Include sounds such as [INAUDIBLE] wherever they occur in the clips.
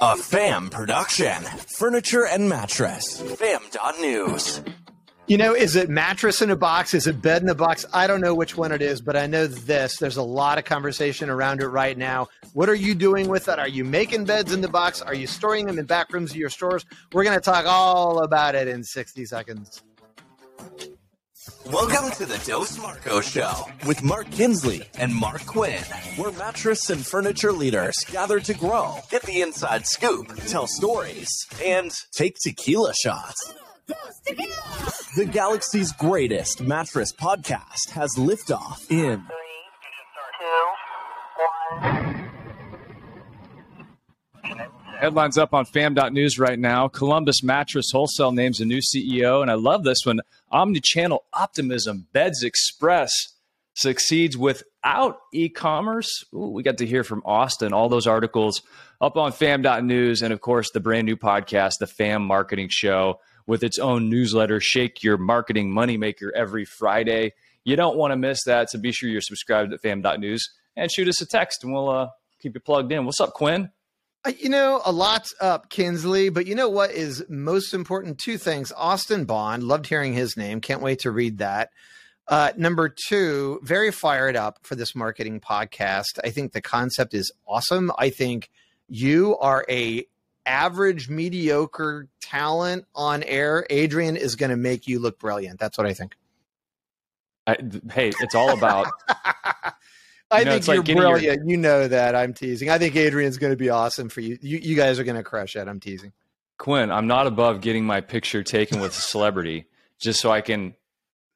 A FAM production. Furniture and mattress. FAM.news. You know, is it mattress in a box? Is it bed in a box? I don't know which one it is, but I know this. There's a lot of conversation around it right now. What are you doing with it? Are you making beds in the box? Are you storing them in back rooms of your stores? We're going to talk all about it in 60 seconds. Welcome to the Dos Marco Show with Mark Kinsley and Mark Quinn, where mattress and furniture leaders gather to grow, get the inside scoop, tell stories, and take tequila shots. The galaxy's greatest mattress podcast has liftoff in Headlines up on fam.news right now. Columbus Mattress Wholesale names a new CEO, and I love this one. Omnichannel optimism. Beds Express succeeds without e commerce. We got to hear from Austin, all those articles up on fam.news, and of course, the brand new podcast, The Fam Marketing Show, with its own newsletter, Shake Your Marketing Moneymaker, every Friday. You don't want to miss that, so be sure you're subscribed at fam.news and shoot us a text, and we'll uh, keep you plugged in. What's up, Quinn? Uh, You know, a lot up, Kinsley, but you know what is most important? Two things. Austin Bond, loved hearing his name. Can't wait to read that. Uh, number two, very fired up for this marketing podcast. I think the concept is awesome. I think you are a average, mediocre talent on air. Adrian is going to make you look brilliant. That's what I think. I, hey, it's all about [LAUGHS] I know, think you're your- brilliant. You know that. I'm teasing. I think Adrian's going to be awesome for you. You, you guys are going to crush it. I'm teasing. Quinn, I'm not above getting my picture taken with a celebrity just so I can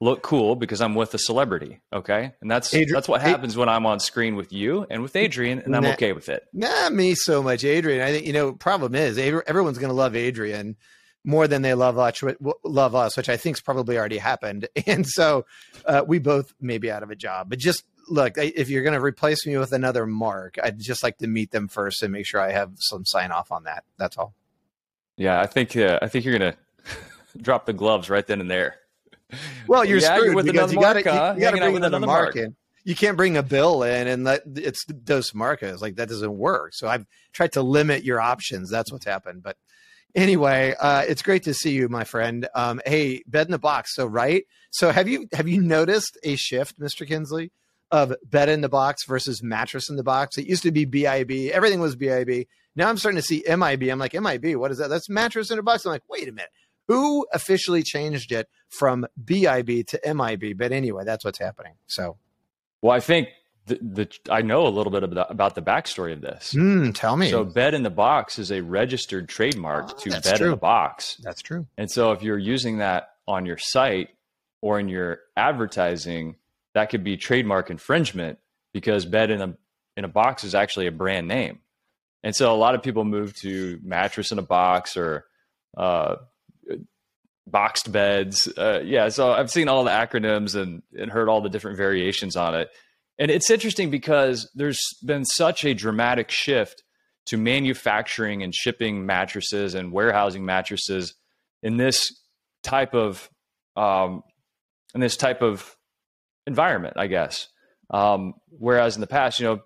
look cool because I'm with a celebrity. Okay. And that's Adri- that's what Ad- happens when I'm on screen with you and with Adrian, and I'm Nah. okay with it. Not me so much, Adrian. I think you know. Problem is, everyone's going to love Adrian more than they love us, love us, which I think's probably already happened. [LAUGHS] And so uh, we both may be out of a job. But just look, if you're going to replace me with another Mark, I'd just like to meet them first and make sure I have some sign off on that. That's all. Yeah, I think uh, I think you're gonna [LAUGHS] drop the gloves right then and there. Well, you're Yeah, screwed with because another you got to huh? you got to bring with another Mark Mark. in. You can't bring a bill in and let it's Dos Marcos. Like that doesn't work. So I've tried to limit your options. That's what's happened. But anyway, uh, it's great to see you, my friend. Um, hey, bed in the box. So right. So have you have you noticed a shift, Mr. Kinsley, of bed in the box versus mattress in the box? It used to be BIB. Everything was BIB. Now I'm starting to see MIB. I'm like MIB. What is that? That's mattress in a box. I'm like, wait a minute. Who officially changed it from BIB to MIB? But anyway, that's what's happening. So, Well, I think the, the I know a little bit about, about the backstory of this. mm, tell me. So, bed in the box is a registered trademark Oh, to bed in the box. that's true. And so if you're using that on your site or in your advertising, that could be trademark infringement because bed in a in a box is actually a brand name. And so a lot of people move to mattress in a box or uh, boxed beds. Uh, yeah, so I've seen all the acronyms and, and heard all the different variations on it. And it's interesting because there's been such a dramatic shift to manufacturing and shipping mattresses and warehousing mattresses in this type of um, in this type of environment, I guess. Um, whereas in the past, you know,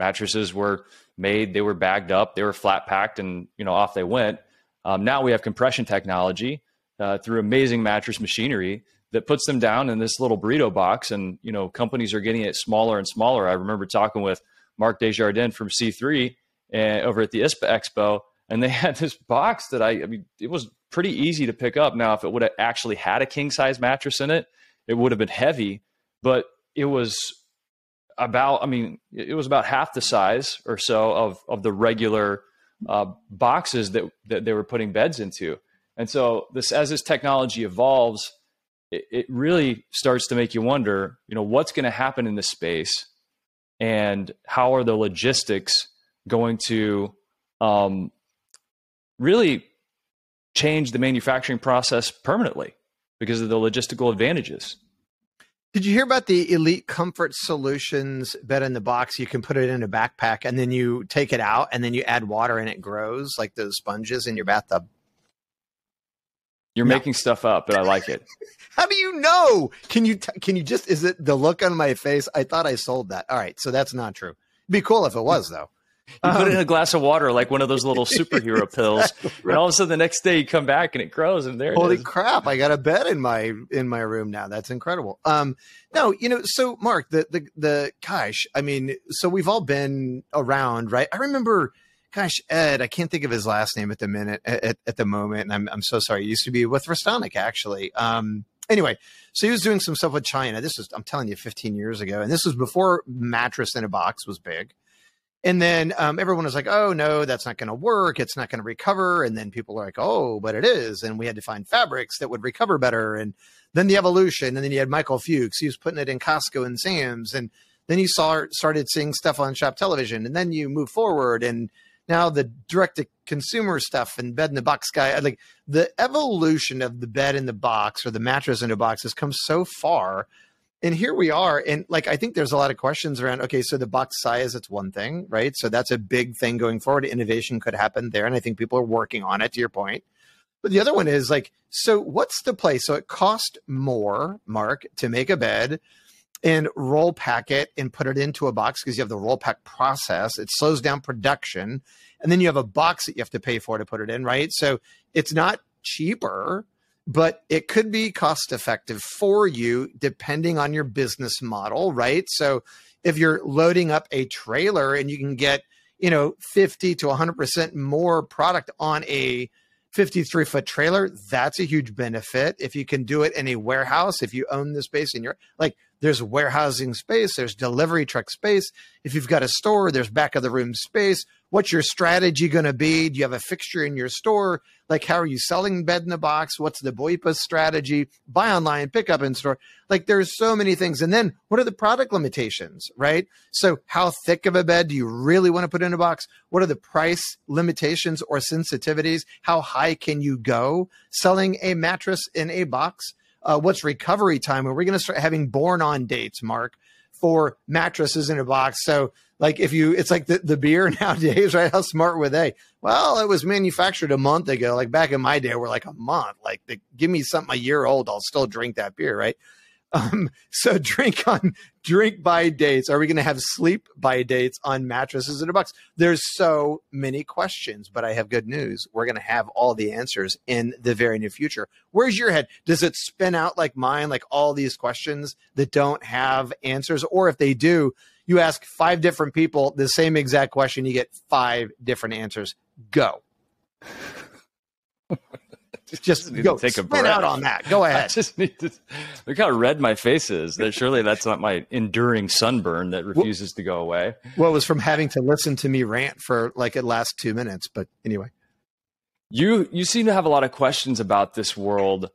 mattresses were made, they were bagged up, they were flat packed, and you know, off they went. Um, now we have compression technology uh, through amazing mattress machinery that puts them down in this little burrito box, and you know, companies are getting it smaller and smaller. I remember talking with Mark Desjardins from C3 and over at the ISPA Expo, and they [LAUGHS] had this box that I, I mean, it was pretty easy to pick up. Now, if it would have actually had a king size mattress in it, it would have been heavy, but it was about, I mean, it was about half the size or so of, of the regular uh, boxes that, that they were putting beds into. And so this, as this technology evolves, it, it really starts to make you wonder, you know, what's going to happen in this space and how are the logistics going to um, really change the manufacturing process permanently because of the logistical advantages. Did you hear about the Elite Comfort Solutions bed in the box? You can put it in a backpack and then you take it out and then you add water and it grows like those sponges in your bathtub. You're No. making stuff up, but I like it. [LAUGHS] How do you know? Can you t- can you just is it the look on my face? I thought I sold that. All right, so that's not true. It'd be cool if it hmm. was though. You put it in a glass of water, like one of those little superhero [LAUGHS] pills, and all of a sudden the next day you come back and it grows, and there. Holy crap! I got a bed in my in my room now. That's incredible. Um, no, you know, so Mark, the the the gosh, I mean, so we've all been around, right? I remember, gosh, Ed, I can't think of his last name at the minute at, at the moment, and I'm I'm so sorry. It used to be with Restonic actually. Um, anyway, so he was doing some stuff with China. This was, I'm telling you, 15 years ago, and this was before mattress in a box was big. And then um, everyone was like, oh, no, that's not going to work. It's not going to recover. And then people are like, oh, but it is. And we had to find fabrics that would recover better. And then the evolution. And then you had Michael Fux. He was putting it in Costco and Sam's. And then you saw started seeing stuff on shop television. And then you move forward. And now the direct to consumer stuff and bed in the box guy, like the evolution of the bed in the box or the mattress in a box has come so far and here we are and like i think there's a lot of questions around okay so the box size it's one thing right? So that's a big thing going forward. Innovation could happen there and i think people are working on it to your point. But the other one is like so what's the play so it cost more mark to make a bed and roll pack it and put it into a box because you have the roll pack process. It slows down production and then you have a box that you have to pay for to put it in right? So it's not cheaper but it could be cost effective for you depending on your business model, right? So if you're loading up a trailer and you can get, you know, 50 to 100% more product on a 53 foot trailer, that's a huge benefit. If you can do it in a warehouse, if you own the space in your, like, there's warehousing space, there's delivery truck space. If you've got a store, there's back of the room space. What's your strategy going to be? Do you have a fixture in your store? Like, how are you selling bed in the box? What's the BOIPA strategy? Buy online, pick up in store. Like, there's so many things. And then what are the product limitations, right? So, how thick of a bed do you really want to put in a box? What are the price limitations or sensitivities? How high can you go selling a mattress in a box? uh, what's recovery time? Are we going to start having born on dates, Mark, for mattresses in a box? So, like, if you, it's like the, the beer [LAUGHS] nowadays, right? How smart were they? Well, it was manufactured a month ago. Like back in my day, we're like a month. Like, the, give me something a year old, I'll still drink that beer, right? Um, [LAUGHS] so drink on drink by dates. Are we going to have sleep by dates on mattresses in a box? There's so many questions, but I have good news. We're going to have all the answers in the very near future. Where's your head? Does it spin out like mine, like all these questions that don't have answers? Or if they do, you ask five different people the same exact question, you get five different answers. Go. [LAUGHS] just go take a breath out on that. Go ahead. I just need to [LAUGHS] [LAUGHS] look how red my face is. That surely that's not my enduring sunburn that refuses to go away. Well, it was from having to listen to me rant for like at last two minutes. But anyway, you you seem to have a lot of questions about this world.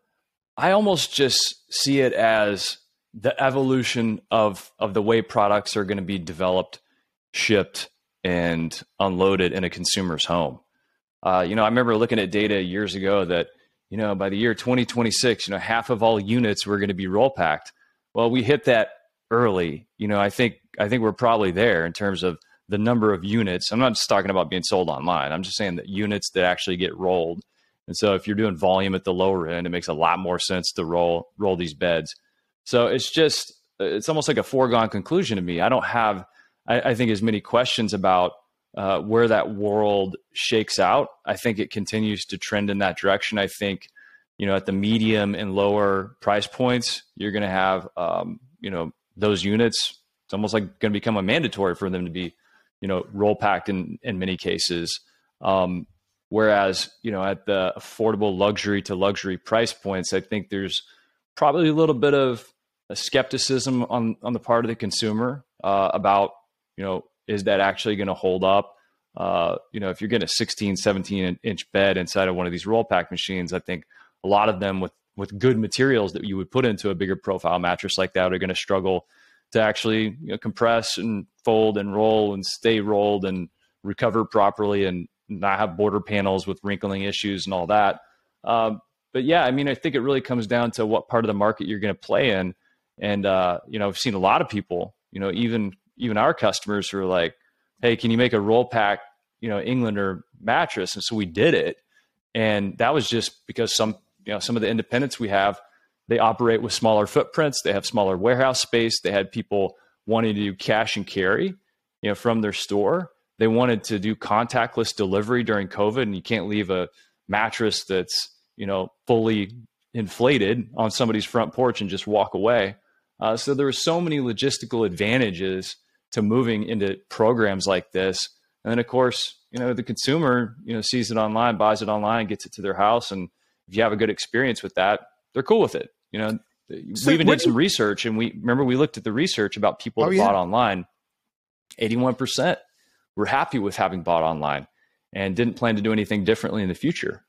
I almost just see it as the evolution of of the way products are going to be developed, shipped, and unloaded in a consumer's home. Uh, you know, I remember looking at data years ago that you know, by the year 2026, you know, half of all units were going to be roll packed. Well, we hit that early. You know, I think I think we're probably there in terms of the number of units. I'm not just talking about being sold online. I'm just saying that units that actually get rolled. And so if you're doing volume at the lower end, it makes a lot more sense to roll roll these beds. So it's just it's almost like a foregone conclusion to me. I don't have I, I think as many questions about uh, where that world shakes out. I think it continues to trend in that direction. I think, you know, at the medium and lower price points, you're going to have, um, you know, those units. It's almost like going to become a mandatory for them to be, you know, roll packed in in many cases. Um, whereas, you know, at the affordable luxury to luxury price points, I think there's probably a little bit of a skepticism on on the part of the consumer uh, about, you know, is that actually going to hold up? Uh, you know, if you're getting a 16, 17 inch bed inside of one of these roll pack machines, I think a lot of them with with good materials that you would put into a bigger profile mattress like that are going to struggle to actually you know, compress and fold and roll and stay rolled and recover properly and not have border panels with wrinkling issues and all that. Um, but yeah, I mean, I think it really comes down to what part of the market you're going to play in. And, uh, you know, I've seen a lot of people, you know, even even our customers who are like, "Hey, can you make a roll pack, you know, Englander mattress?" And so we did it, and that was just because some you know some of the independents we have they operate with smaller footprints, they have smaller warehouse space, they had people wanting to do cash and carry, you know, from their store. they wanted to do contactless delivery during COVID, and you can't leave a mattress that's you know fully inflated on somebody's front porch and just walk away. Uh, so there were so many logistical advantages to moving into programs like this. And then of course, you know, the consumer, you know, sees it online, buys it online, gets it to their house. And if you have a good experience with that, they're cool with it. You know, so we even did some research and we remember we looked at the research about people oh, that yeah. bought online. 81% were happy with having bought online and didn't plan to do anything differently in the future.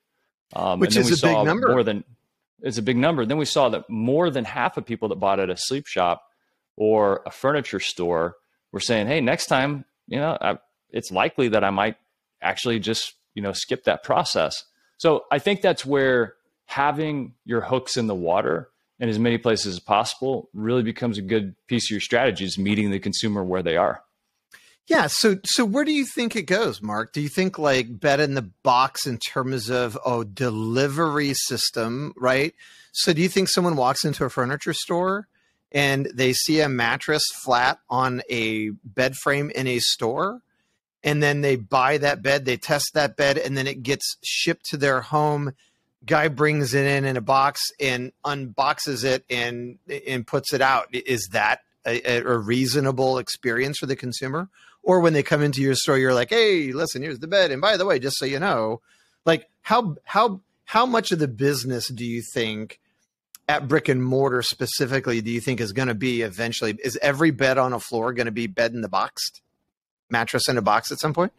Um, Which is a big number. More than it's a big number. Then we saw that more than half of people that bought at a sleep shop or a furniture store were saying, "Hey, next time, you know, I, it's likely that I might actually just, you know, skip that process." So I think that's where having your hooks in the water in as many places as possible really becomes a good piece of your strategy is meeting the consumer where they are. Yeah. So, so where do you think it goes, Mark? Do you think like bed in the box in terms of oh delivery system, right? So, do you think someone walks into a furniture store and they see a mattress flat on a bed frame in a store, and then they buy that bed, they test that bed, and then it gets shipped to their home? Guy brings it in in a box and unboxes it and and puts it out. Is that a, a reasonable experience for the consumer? or when they come into your store you're like hey listen here's the bed and by the way just so you know like how how how much of the business do you think at brick and mortar specifically do you think is going to be eventually is every bed on a floor going to be bed in the box? Mattress in a box at some point?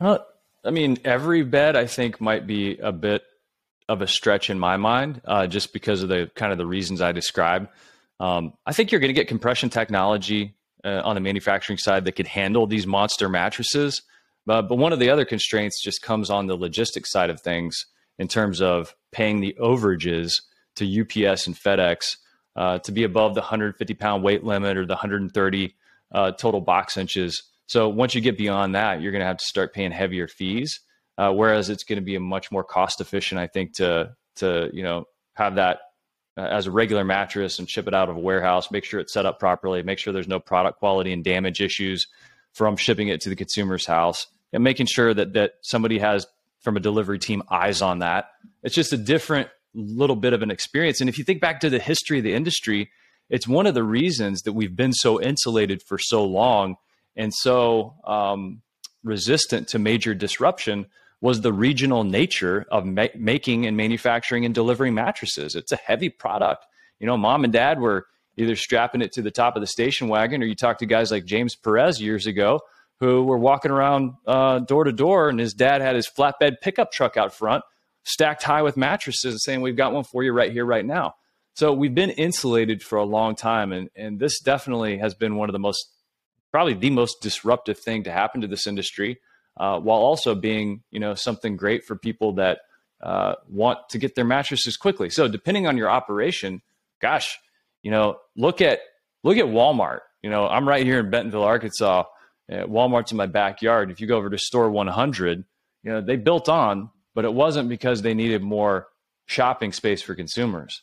Uh, i mean every bed i think might be a bit of a stretch in my mind uh, just because of the kind of the reasons i described. Um, i think you're going to get compression technology uh, on the manufacturing side that could handle these monster mattresses. But, but one of the other constraints just comes on the logistics side of things in terms of paying the overages to UPS and FedEx uh, to be above the 150 pound weight limit or the 130 uh, total box inches. So once you get beyond that, you're going to have to start paying heavier fees. Uh, whereas it's going to be a much more cost efficient, I think, to to you know have that uh, as a regular mattress and ship it out of a warehouse, make sure it's set up properly, make sure there's no product quality and damage issues from shipping it to the consumer's house, and making sure that that somebody has from a delivery team eyes on that. It's just a different little bit of an experience. And if you think back to the history of the industry, it's one of the reasons that we've been so insulated for so long and so um, resistant to major disruption was the regional nature of ma- making and manufacturing and delivering mattresses. It's a heavy product. You know, mom and dad were either strapping it to the top of the station wagon, or you talk to guys like James Perez years ago who were walking around uh, door to door, and his dad had his flatbed pickup truck out front, stacked high with mattresses, saying, "We've got one for you right here, right now." So we've been insulated for a long time, and and this definitely has been one of the most, probably the most disruptive thing to happen to this industry uh, while also being you know something great for people that uh, want to get their mattresses quickly. So depending on your operation, gosh, you know, look at look at Walmart. You know, I'm right here in Bentonville, Arkansas. Walmart's in my backyard. If you go over to store 100, you know they built on, but it wasn't because they needed more shopping space for consumers.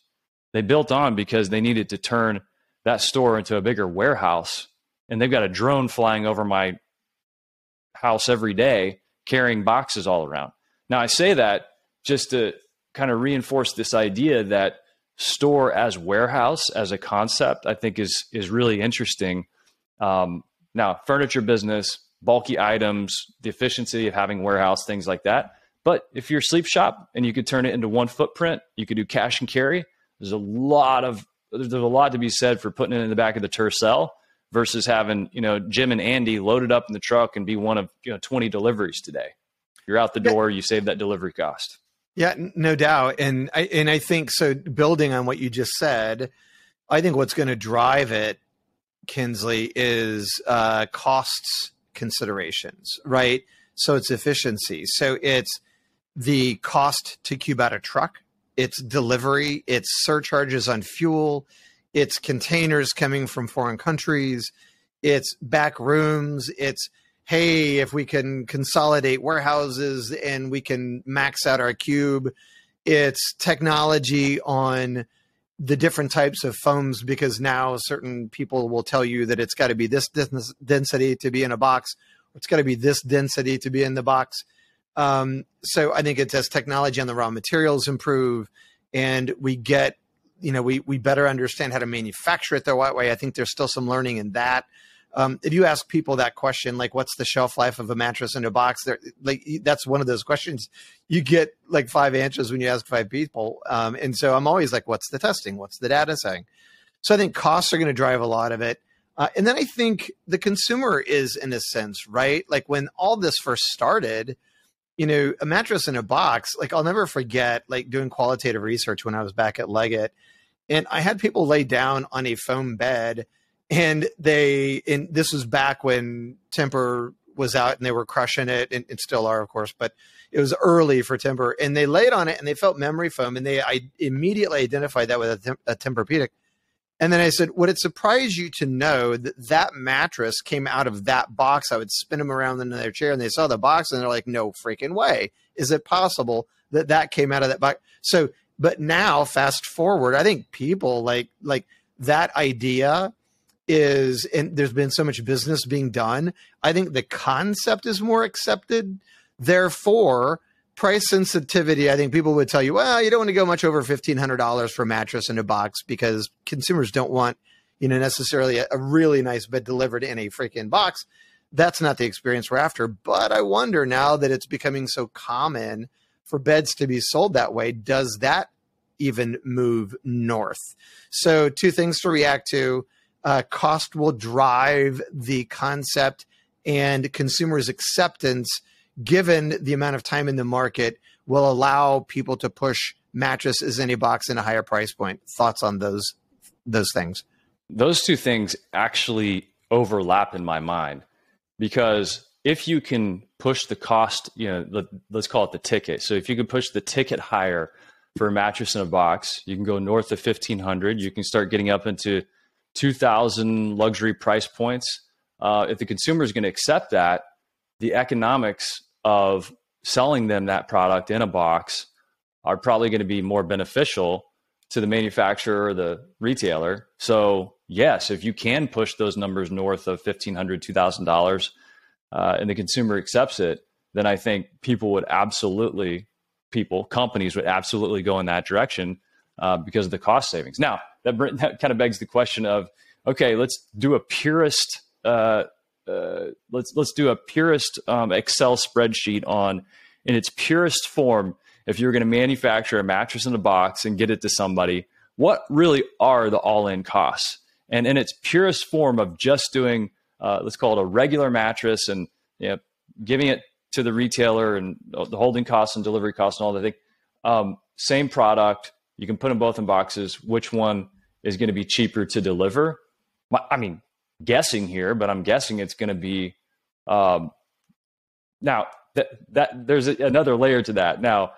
They built on because they needed to turn that store into a bigger warehouse, and they've got a drone flying over my house every day carrying boxes all around. Now, I say that just to kind of reinforce this idea that store as warehouse as a concept, I think is is really interesting. Um, now, furniture business, bulky items, the efficiency of having warehouse, things like that. But if you're a sleep shop and you could turn it into one footprint, you could do cash and carry. There's a lot of there's a lot to be said for putting it in the back of the Tercel versus having you know Jim and Andy loaded up in the truck and be one of you know 20 deliveries today. You're out the door, you save that delivery cost. Yeah, no doubt, and I and I think so. Building on what you just said, I think what's going to drive it, Kinsley, is uh, costs considerations, right? So it's efficiency. So it's the cost to cube out a truck, it's delivery, it's surcharges on fuel, it's containers coming from foreign countries, it's back rooms, it's hey, if we can consolidate warehouses and we can max out our cube, it's technology on the different types of foams because now certain people will tell you that it's got to be this density to be in a box, it's got to be this density to be in the box. Um, so I think it's as technology and the raw materials improve, and we get, you know, we we better understand how to manufacture it the right way. I think there's still some learning in that. Um, if you ask people that question, like what's the shelf life of a mattress in a box, like that's one of those questions you get like five answers when you ask five people. Um, and so I'm always like, what's the testing? What's the data saying? So I think costs are going to drive a lot of it. Uh, and then I think the consumer is in a sense, right? Like when all this first started, you know, a mattress in a box, like I'll never forget like doing qualitative research when I was back at Leggett. And I had people lay down on a foam bed and they and this was back when Tempur was out and they were crushing it and, and, still are of course but it was early for Tempur and they laid on it and they felt memory foam and they I immediately identified that with a, a Tempur-Pedic and then I said would it surprise you to know that that mattress came out of that box? I would spin them around in their chair and they saw the box and they're like no freaking way. Is it possible that that came out of that box? So but now fast forward I think people like like that idea is and there's been so much business being done i think the concept is more accepted. Therefore price sensitivity i think people would tell you well you don't want to go much over $1500 for a mattress in a box because consumers don't want you know necessarily a, a really nice bed delivered in a freaking box. That's not the experience we're after but i wonder now that it's becoming so common for beds to be sold that way does that even move north? So two things to react to uh, cost will drive the concept and consumers' acceptance, given the amount of time in the market, will allow people to push mattresses in a box in a higher price point. Thoughts on those those things? Those two things actually overlap in my mind because if you can push the cost, you know, let, us call it the ticket. So if you can push the ticket higher for a mattress in a box, you can go north of 1500. You can start getting up into 2000 luxury price points. Uh, if the consumer is going to accept that, the economics of selling them that product in a box are probably going to be more beneficial to the manufacturer or the retailer. So, yes, if you can push those numbers north of $1,500, $2,000 uh, and the consumer accepts it, then I think people would absolutely, people, companies would absolutely go in that direction uh, because of the cost savings. Now, that, that kind of begs the question of, okay, let's do a purist, uh, uh, let's let's do a purist um, Excel spreadsheet on, in its purest form, if you're going to manufacture a mattress in a box and get it to somebody, what really are the all-in costs? And in its purest form of just doing, uh, let's call it a regular mattress and you know, giving it to the retailer and the holding costs and delivery costs and all that thing, um, same product, you can put them both in boxes. Which one is going to be cheaper to deliver? I mean, guessing here, but I'm guessing it's going to be. Um, now that that there's another layer to that. Now,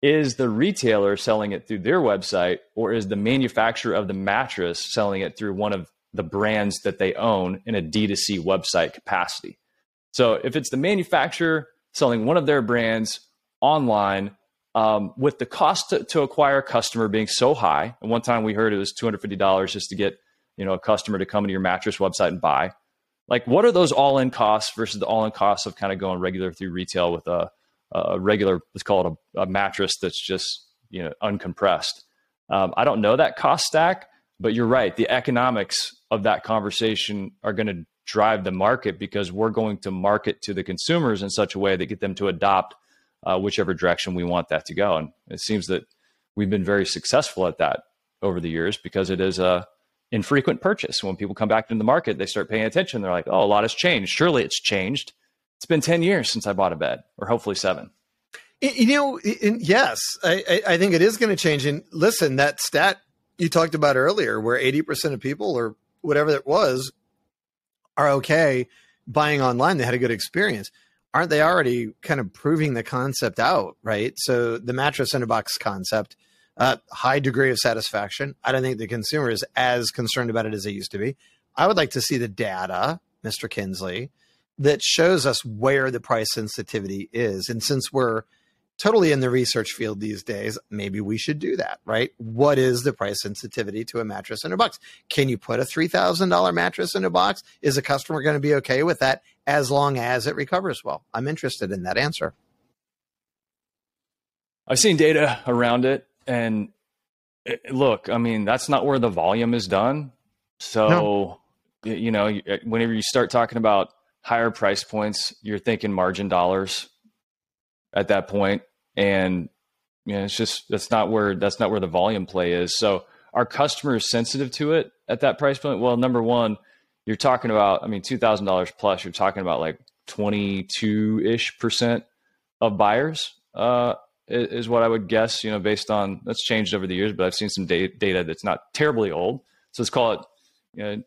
is the retailer selling it through their website, or is the manufacturer of the mattress selling it through one of the brands that they own in a D2C website capacity? So if it's the manufacturer selling one of their brands online um, with the cost to, to, acquire a customer being so high, and one time we heard it was two hundred fifty dollars just to get you know a customer to come to your mattress website and buy. Like, what are those all-in costs versus the all-in costs of kind of going regular through retail with a, a regular, let's call it a, a, mattress that's just you know uncompressed? Um, I don't know that cost stack, but you're right. The economics of that conversation are going to drive the market because we're going to market to the consumers in such a way that get them to adopt uh, whichever direction we want that to go. And it seems that we've been very successful at that over the years because it is a infrequent purchase. When people come back into the market, they start paying attention. They're like, "Oh, a lot has changed. Surely it's changed. It's been ten years since I bought a bed, or hopefully seven. You know, yes, I, I think it is going to change. And listen, that stat you talked about earlier, where eighty percent of people, or whatever it was, are okay buying online. They had a good experience aren't they already kind of proving the concept out, right? So the mattress in a box concept, uh, high degree of satisfaction. I don't think the consumer is as concerned about it as they used to be. I would like to see the data, Mr. Kinsley, that shows us where the price sensitivity is. And since we're totally in the research field these days. Maybe we should do that, right? What is the price sensitivity to a mattress in a box? Can you put a $3,000 mattress in a box? Is a customer going to be okay with that as long as it recovers well? I'm interested in that answer. I've seen data around it and it, eh, look, I mean, that's not where the volume is done. So, no. you know, eh, whenever you start talking about higher price points, you're thinking margin dollars at that point and you know, it's just that's not where that's not where the volume play is. So our customers sensitive to it at that price point. Well, number one, you're talking about, I mean, two thousand dollars plus. You're talking about like twenty two ish percent of buyers uh, is, what I would guess. You know, based on that's changed over the years, but I've seen some data, data that's not terribly old. So let's call it, you know,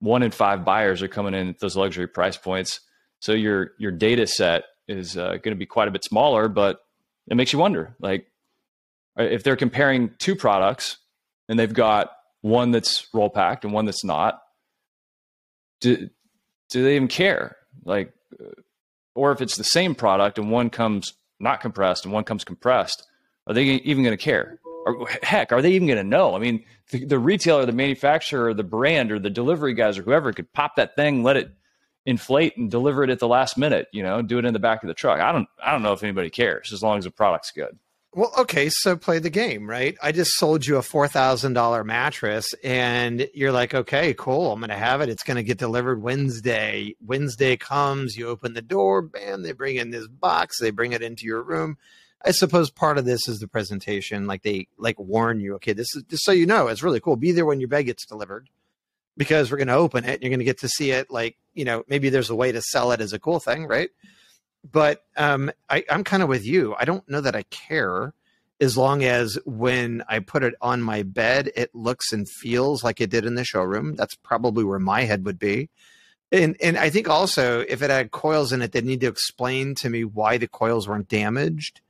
one in five buyers are coming in at those luxury price points. So your your data set is uh, going to be quite a bit smaller, but it makes you wonder like if they're comparing two products and they've got one that's roll packed and one that's not do, do they even care? Like or if it's the same product and one comes not compressed and one comes compressed are they even going to care? Or heck are they even going to know? I mean the, the retailer the manufacturer the brand or the delivery guys or whoever could pop that thing let it inflate and deliver it at the last minute, you know, do it in the back of the truck. I don't I don't know if anybody cares as long as the product's good. Well, okay, so play the game, right? I just sold you a four thousand dollar mattress, and you're like, okay, cool, I'm gonna have it. It's gonna get delivered Wednesday. Wednesday comes, you open the door, bam, they bring in this box, they bring it into your room. I suppose part of this is the presentation, like they like warn you, okay, this is just so you know, it's really cool. Be there when your bed gets delivered because we're going to open it. And You're going to get to see it. Like, you know, maybe there's a way to sell it as a cool thing, right? But um, I, I'm kind of with you. I don't know that I care as long as when I put it on my bed, it looks and feels like it did in the showroom. That's probably where my head would be. And and I think also if it had coils in it, they'd need to explain to me why the coils weren't damaged.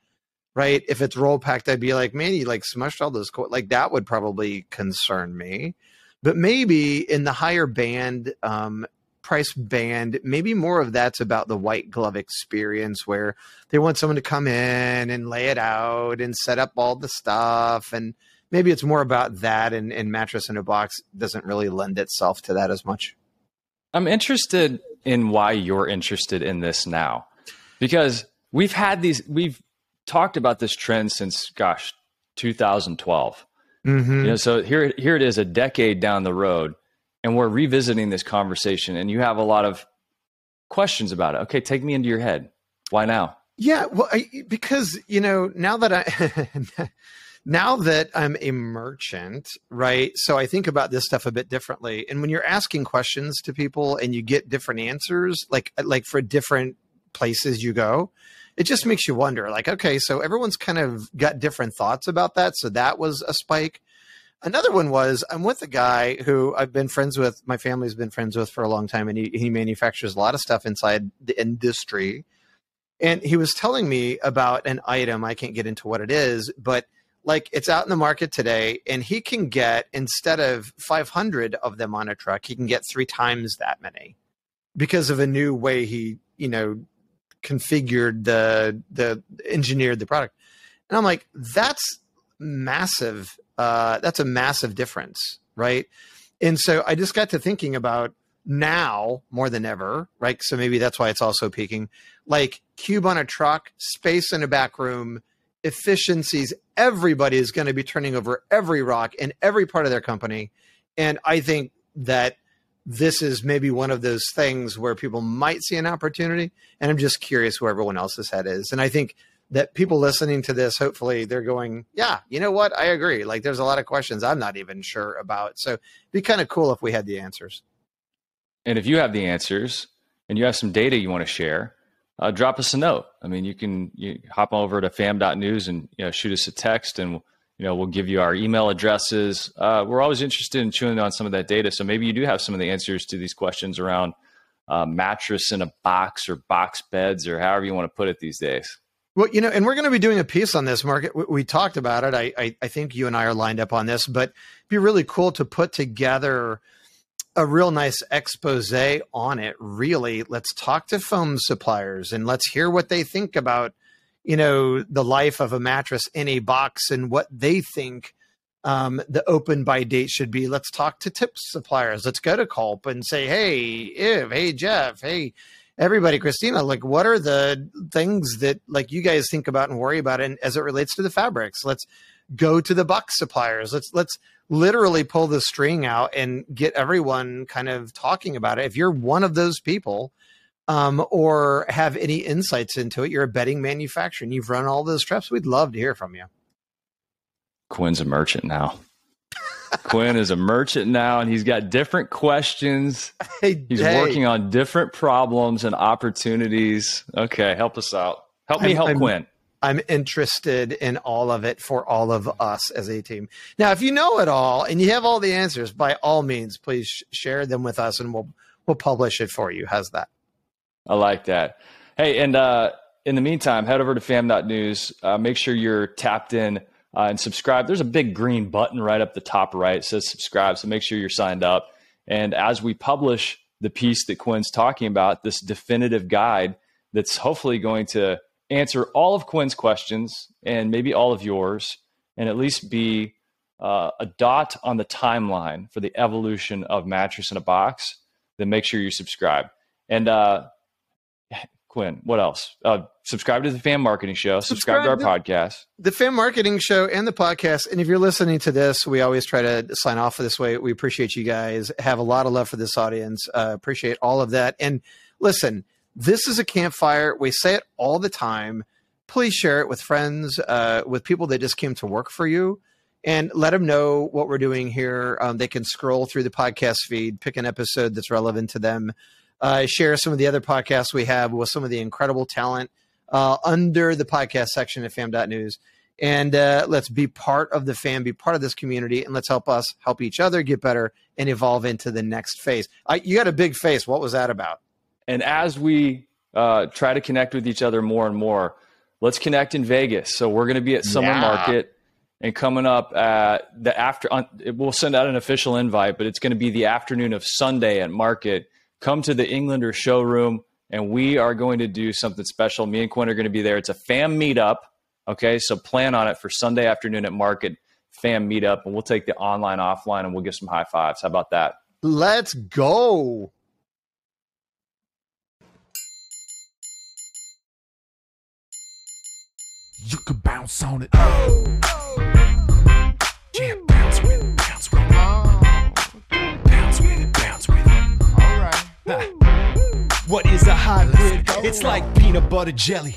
Right? If it's roll packed, I'd be like, man, you like smushed all those coils. Like that would probably concern me but maybe in the higher band um, price band, maybe more of that's about the white glove experience where they want someone to come in and lay it out and set up all the stuff. And maybe it's more about that and, and mattress in a box doesn't really lend itself to that as much. I'm interested in why you're interested in this now because we've had these, we've talked about this trend since, gosh, 2012. Mm-hmm. You know, so here here it is a decade down the road, and we're revisiting this conversation, and you have a lot of questions about it. Okay, take me into your head. Why now? Yeah, well, I, because you know now that I. [LAUGHS] now that I'm a merchant, right? So I think about this stuff a bit differently. And when you're asking questions to people and you get different answers, like like for different places you go, it just makes you wonder like okay so everyone's kind of got different thoughts about that so that was a spike. Another one was i'm with a guy who i've been friends with my family's been friends with for a long time and he, he manufactures a lot of stuff inside the industry. And he was telling me about an item i can't get into what it is but like it's out in the market today and he can get instead of 500 of them on a truck he can get three times that many because of a new way he you know configured the the engineered the product. And i'm like that's massive uh, that's a massive difference right? And so i just got to thinking about now more than ever right? So maybe that's why it's also peaking. Like cube on a truck space in a back room efficiencies everybody is going to be turning over every rock in every part of their company. And i think that this is maybe one of those things where people might see an opportunity. And I'm just curious where everyone else's head is. And I think that people listening to this, hopefully they're going, yeah, you know what? I agree. Like there's a lot of questions I'm not even sure about. So be kind of cool if we had the answers. And if you have the answers and you have some data you want to share, uh, drop us a note. I mean, you can you hop over to fam.news and you know, shoot us a text and you know, we'll give you our email addresses. Uh, we're always interested in chewing on some of that data. So maybe you do have some of the answers to these questions around uh, mattress in a box or box beds or however you want to put it these days. Well, you know, and we're going to be doing a piece on this market. We, we talked about it. I, I, I think you and I are lined up on this, but it'd be really cool to put together a real nice expose on it. Really, let's talk to foam suppliers and let's hear what they think about you know, the life of a mattress in a box and what they think um, the open by date should be. Let's talk to tip suppliers. Let's go to Culp and say, hey, Iv, hey, Jeff, hey, everybody, Christina, like, what are the things that like you guys think about and worry about, and as it relates to the fabrics? Let's go to the box suppliers. Let's let's literally pull the string out and get everyone kind of talking about it. If you're one of those people um, or have any insights into it, you're a bedding manufacturer and you've run all those steps, we'd love to hear from you. Quinn's a merchant now. Quinn is a merchant now, and he's got different questions. [LAUGHS] Hey, he's hey. working on different problems and opportunities. Okay, help us out. Help me I'm- help I'm- Quinn. I'm interested in all of it for all of us as a team. Now, if you know it all and you have all the answers, by all means, please sh- share them with us, and we'll we'll publish it for you. How's that? I like that. Hey, and uh, in the meantime, head over to fam.news. Uh, make sure you're tapped in uh, and subscribe. There's a big green button right up the top right. It says subscribe. So make sure you're signed up. And as we publish the piece that Quinn's talking about, this definitive guide that's hopefully going to answer all of Quinn's questions and maybe all of yours, and at least be uh, a dot on the timeline for the evolution of mattress in a box, then make sure you subscribe. And uh, Quinn, what else? Uh, subscribe to the Fam Marketing Show. Subscribe, Subscribe to our podcast. the fam marketing show and the podcast. And if you're listening to this we always try to sign off this way. We appreciate you guys. Have a lot of love for this audience. Uh, appreciate all of that. And listen this is a campfire. We say it all the time. Please share it with friends uh, with people that just came to work for you. And let them know what we're doing here. Um, they can scroll through the podcast feed pick an episode that's relevant to them uh, share some of the other podcasts we have with some of the incredible talent uh, under the podcast section at fam.news. And uh, let's be part of the fam, be part of this community, and let's help us help each other get better and evolve into the next phase. I, you got a big face. What was that about? And as we uh, try to connect with each other more and more, let's connect in Vegas. So we're going to be at Summer Yeah. Market and coming up at the after. On, we'll send out an official invite, but it's going to be the afternoon of Sunday at Market. Come to the Englander showroom, and we are going to do something special. Me and Quinn are going to be there. It's a fam meetup. Okay, so plan on it for Sunday afternoon at Market fam meetup, and we'll take the online, offline, and we'll give some high fives. How about that? Let's go. You can bounce on it. Oh, oh, yeah, bounce with What is a hybrid? It's like peanut butter jelly,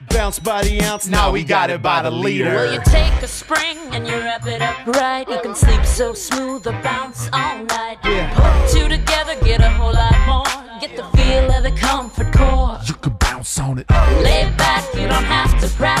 Bounce by the ounce, now we got it by the liter. Well, you take a spring and you wrap it up right. You can sleep so smooth or bounce all night. Yeah. Put two together, get a whole lot more. Get the feel of the comfort core. You can bounce on it. Lay back, you don't have to practice.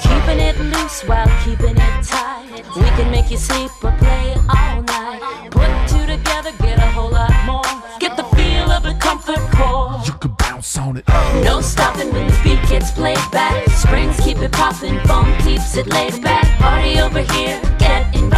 Keeping it loose while keeping it tight. We can make you sleep or play all night. Put two together, get a whole lot more. Get the feel of the comfort core. You can bounce on it. No stopping when the beat gets played back. Springs keep it popping, foam keeps it laid back. Party over here, get invited.